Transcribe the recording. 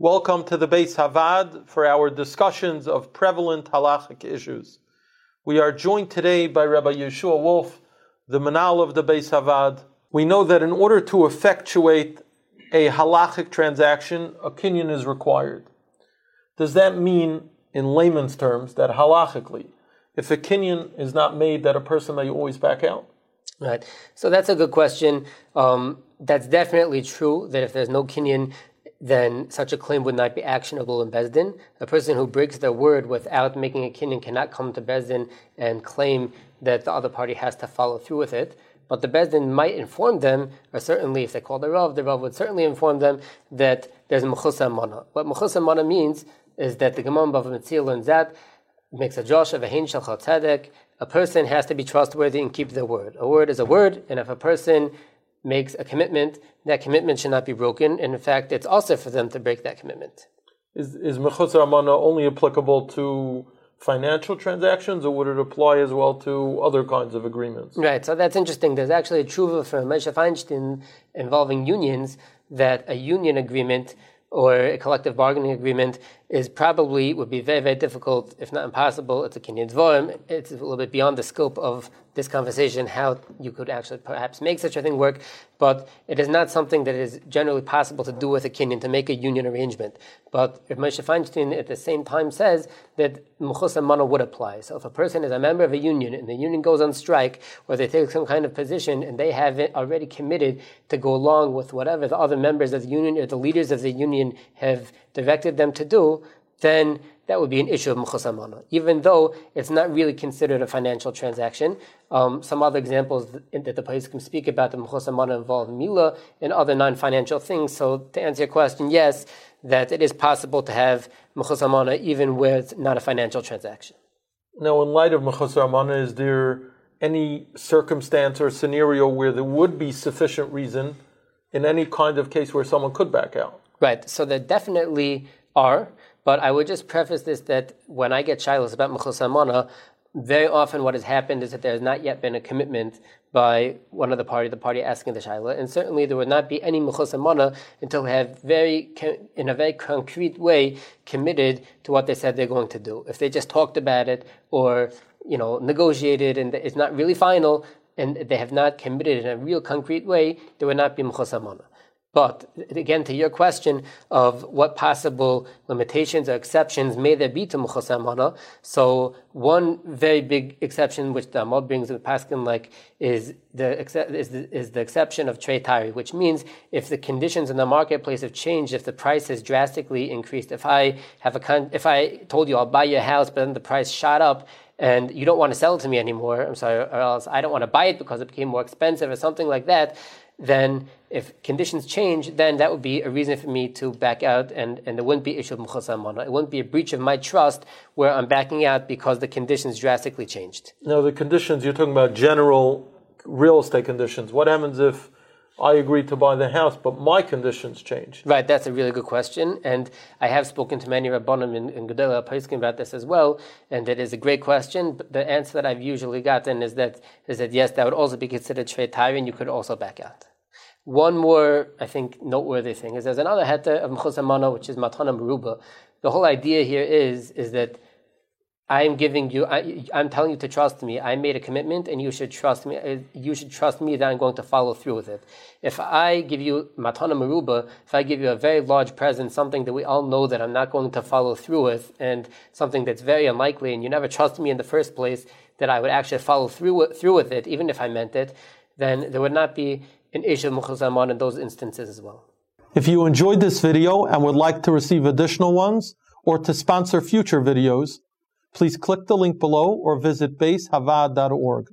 Welcome to the Beis HaVaad for our discussions of prevalent halachic issues. We are joined today by Rabbi Yeshua Wolf, the Menahel of the Beis HaVaad. We know that in order to effectuate a halachic transaction, a kinyan is required. Does that mean, in layman's terms, that halachically, if a kinyan is not made, that a person may always back out? Right. So that's a good question. Um, that's definitely true that if there's no kinyan, then such a claim would not be actionable in Beis Din. A person who breaks their word without making a kinyan cannot come to Beis Din and claim that the other party has to follow through with it. But the Beis Din might inform them, or certainly if they call the Rav, the Rav would certainly inform them that there's Mechusar Amana. What Mechusar Amana means is that the Gemara Bava Metzia learns that makes a josh of a hein shal. A person has to be trustworthy and keep their word. A word is a word, and if a person makes a commitment, that commitment should not be broken. And in fact, it's also for them to break that commitment. Is, is Mechusar Amana only applicable to financial transactions, or would it apply as well to other kinds of agreements? Right, so that's interesting. There's actually a tshuva from Moshe Feinstein involving unions that a union agreement or a collective bargaining agreement is probably would be very very difficult, if not impossible. It's a kinyan dvorim. It's a little bit beyond the scope of this conversation how you could actually perhaps make such a thing work, but it is not something that is generally possible to do with a kinyan to make a union arrangement. But if Moshe Feinstein at the same time says that Mechusar Amana would apply. So if a person is a member of a union and the union goes on strike or they take some kind of position and they have already committed to go along with whatever the other members of the union or the leaders of the union have directed them to do, then that would be an issue of Amana, even though it's not really considered a financial transaction. Um, some other examples that the place can speak about the Amana involve Mila and other non-financial things. So to answer your question, yes, that it is possible to have Amana even where it's not a financial transaction. Now, in light of Amana, is there any circumstance or scenario where there would be sufficient reason in any kind of case where someone could back out? Right. So there definitely are. But I would just preface this that when I get shilas about Amana, very often what has happened is that there has not yet been a commitment by one of the party, the party asking the shaila, and certainly there would not be any mechus until they have very, in a very concrete way, committed to what they said they're going to do. If they just talked about it or you know negotiated and it's not really final, and they have not committed in a real concrete way, there would not be mechus. But again, to your question of what possible limitations or exceptions may there be to Mechusar Amana, so one very big exception which the Amod brings with Paskin like is the, is the, is the exception of trade tari, which means if the conditions in the marketplace have changed, if the price has drastically increased, if I have a con- if I told you I'll buy your house, but then the price shot up and you don't want to sell it to me anymore, I'm sorry, or else I don't want to buy it because it became more expensive or something like that, then if conditions change, then that would be a reason for me to back out, and, and there wouldn't be issue of muchasamana. It wouldn't be a breach of my trust where I'm backing out because the conditions drastically changed. No, the conditions you're talking about general real estate conditions. What happens if I agreed to buy the house, but my conditions changed. Right, that's a really good question, and I have spoken to many rabbanim in, in gedolei poskim about this as well, and it is a great question. But the answer that I've usually gotten is that is that yes, that would also be considered shvei and you could also back out. One more, I think, noteworthy thing is there's another heter of Mechus which is Matana Maruba. The whole idea here is, is that I'm giving you, I, am telling you to trust me. I made a commitment and you should trust me. Uh, you should trust me that I'm going to follow through with it. If I give you Matana Maruba, if I give you a very large present, something that we all know that I'm not going to follow through with, and something that's very unlikely, and you never trust me in the first place that I would actually follow through with, through with it, even if I meant it, then there would not be in of Mukhzaman in those instances as well. If you enjoyed this video and would like to receive additional ones or to sponsor future videos, please click the link below or visit beishavaad.org.